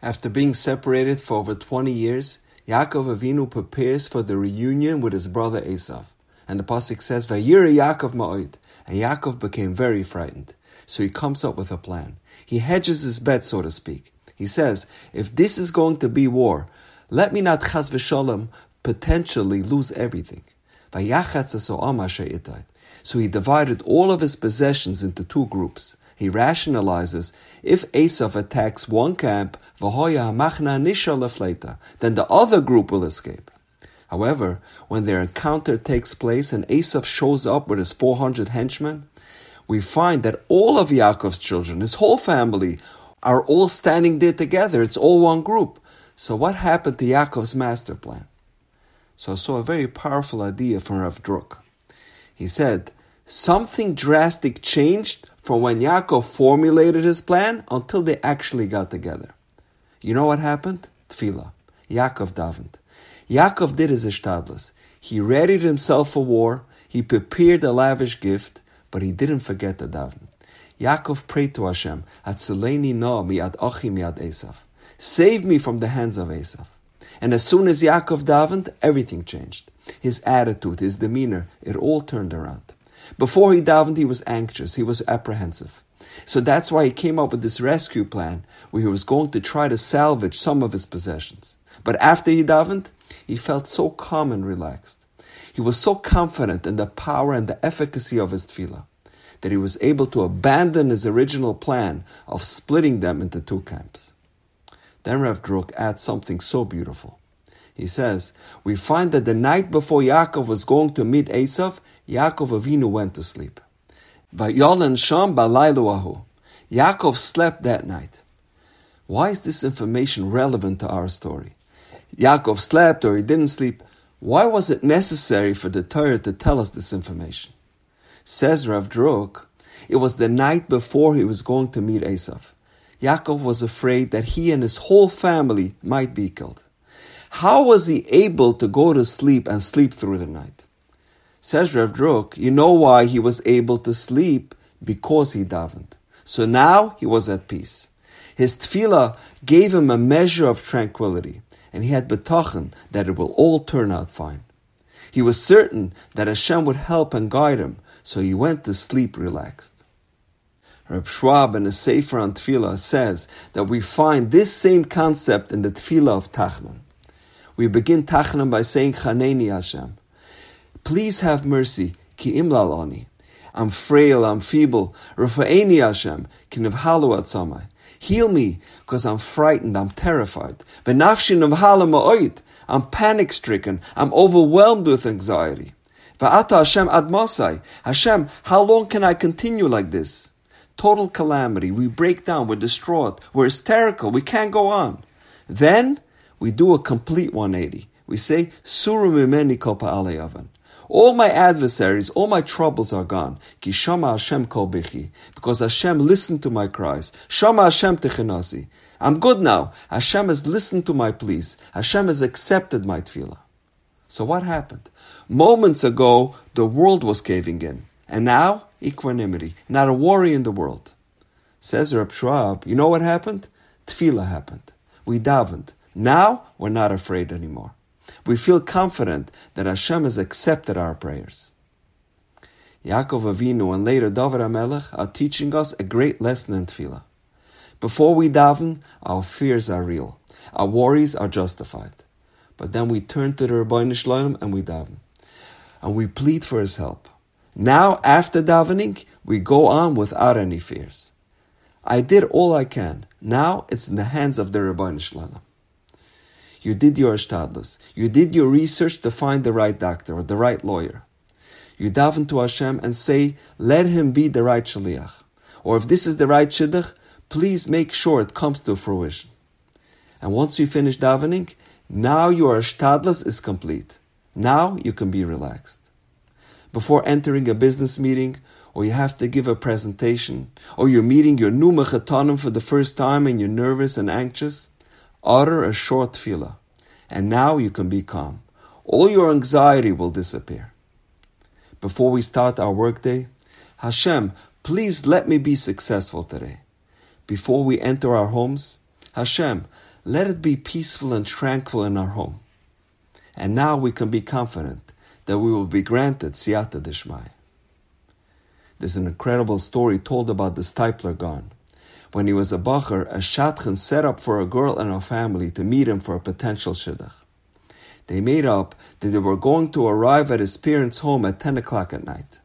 After being separated for over 20 years, Yaakov Avinu prepares for the reunion with his brother Esav. And the Pasuk says, Vayira Yaakov Ma'od. And Yaakov became very frightened. So he comes up with a plan. He hedges his bet, so to speak. He says, if this is going to be war, let me not chas v'shalom potentially lose everything. So he divided all of his possessions into two groups. He rationalizes if Esav attacks one camp, then the other group will escape. However, when their encounter takes place and Esav shows up with his 400 henchmen, we find that all of Yaakov's children, his whole family, are all standing there together. It's all one group. So what happened to Yaakov's master plan? So I saw a very powerful idea from Rav Druk. He said, something drastic changed from when Yaakov formulated his plan until they actually got together. You know what happened? Tefillah. Yaakov davened. Yaakov did his ishtadlis. He readied himself for war. He prepared a lavish gift, but he didn't forget the daven. Yaakov prayed to Hashem, Atzileni no miad achi miad Esav. Save me from the hands of Esav. And as soon as Yaakov davened, everything changed. His attitude, his demeanor, it all turned around. Before he davened, he was anxious, he was apprehensive. So that's why he came up with this rescue plan where he was going to try to salvage some of his possessions. But after he davened, he felt so calm and relaxed. He was so confident in the power and the efficacy of his tefillah that he was able to abandon his original plan of splitting them into two camps. Then Rav Druk adds something so beautiful. He says, We find that the night before Yaakov was going to meet Esav, Yaakov Avinu went to sleep. Vayolan Sham Balailuahu. Yaakov slept that night. Why is this information relevant to our story? Yaakov slept or he didn't sleep. Why was it necessary for the Torah to tell us this information? Says Rav Druk, it was the night before he was going to meet Esav. Yaakov was afraid that he and his whole family might be killed. How was he able to go to sleep and sleep through the night? Says Rav Druk, you know why he was able to sleep? Because he davened. So now he was at peace. His tefillah gave him a measure of tranquility, and he had betachin that it will all turn out fine. He was certain that Hashem would help and guide him, so he went to sleep relaxed. Reb Schwab in a Sefer on Tefillah says that we find this same concept in the Tefillah of Tachnun. We begin Tachnun by saying Chaneni Hashem. Please have mercy, ki imlalani. I'm frail, I'm feeble. Rafa'eni Hashem, ki nevhalu atzamai. Heal me, because I'm frightened, I'm terrified. Benafshi nevhala ma'oit. I'm panic stricken, I'm overwhelmed with anxiety. Va'ata Hashem admasai. Hashem, how long can I continue like this? total calamity. We break down, we're distraught, we're hysterical, we can't go on. Then we do a complete 180. We say, Suru mimeni kol pa'aleyavan. All my adversaries, all my troubles are gone. Ki shama Hashem kol bichi. Because Hashem listened to my cries. Shama Hashem techinasi. I'm good now. Hashem has listened to my pleas. Hashem has accepted my tefillah. So what happened? Moments ago, the world was caving in. And now, equanimity. Not a worry in the world. Says Reb Schwab, you know what happened? Tefillah happened. We davened. Now we're not afraid anymore. We feel confident that Hashem has accepted our prayers. Yaakov Avinu and later David HaMelech are teaching us a great lesson in tefillah. Before we daven, our fears are real. Our worries are justified. But then we turn to the Ribbono Shel Olam and we daven. And we plead for his help. Now, after davening, we go on without any fears. I did all I can. Now it's in the hands of the Ribbono Shel Olam. You did your shtadlis. You did your research to find the right doctor or the right lawyer. You daven to Hashem and say, let him be the right shaliach. Or if this is the right shidduch, please make sure it comes to fruition. And once you finish davening, now your shtadlis is complete. Now you can be relaxed before entering a business meeting, or you have to give a presentation, or you're meeting your new mechatanim for the first time and you're nervous and anxious, utter a short tefillah, and now you can be calm. All your anxiety will disappear. Before we start our workday, Hashem, please let me be successful today. Before we enter our homes, Hashem, let it be peaceful and tranquil in our home. And now we can be confident that we will be granted siyata dishmai. There's an incredible story told about the Steipler Gaon. When he was a bacher, a shadchan set up for a girl and her family to meet him for a potential shidduch. They made up that they were going to arrive at his parents' home at 10 o'clock at night.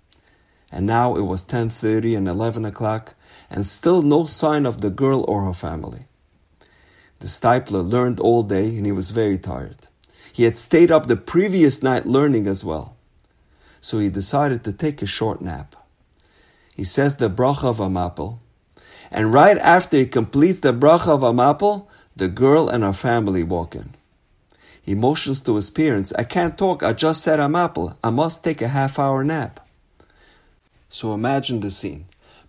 And now it was 10.30 and 11 o'clock, and still no sign of the girl or her family. The Steipler learned all day and he was very tired. He had stayed up the previous night learning as well. So he decided to take a short nap. He says the bracha of Amapel, and right after he completes the bracha of Amapel, the girl and her family walk in. He motions to his parents, I can't talk, I just said Amapel. I must take a half hour nap. So imagine the scene.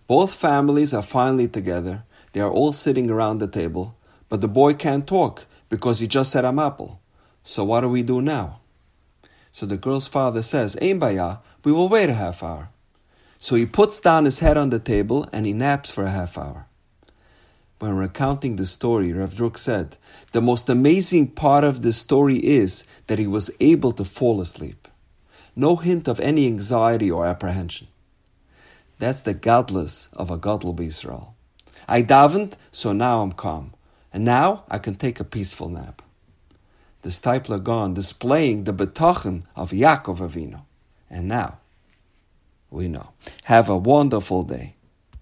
Both families are finally together. They are all sitting around the table, but the boy can't talk because he just said Amapel. So what do we do now? So the girl's father says, Ain baya, we will wait a half hour. So he puts down his head on the table and he naps for a half hour. When recounting the story, Rav Druk said, the most amazing part of the story is that he was able to fall asleep. No hint of any anxiety or apprehension. That's the gadlus of a godly Israel. I davened, so now I'm calm. And now I can take a peaceful nap. The Steipler Gaon displaying the betachin of Yaakov Avinu. And now, we know. Have a wonderful day.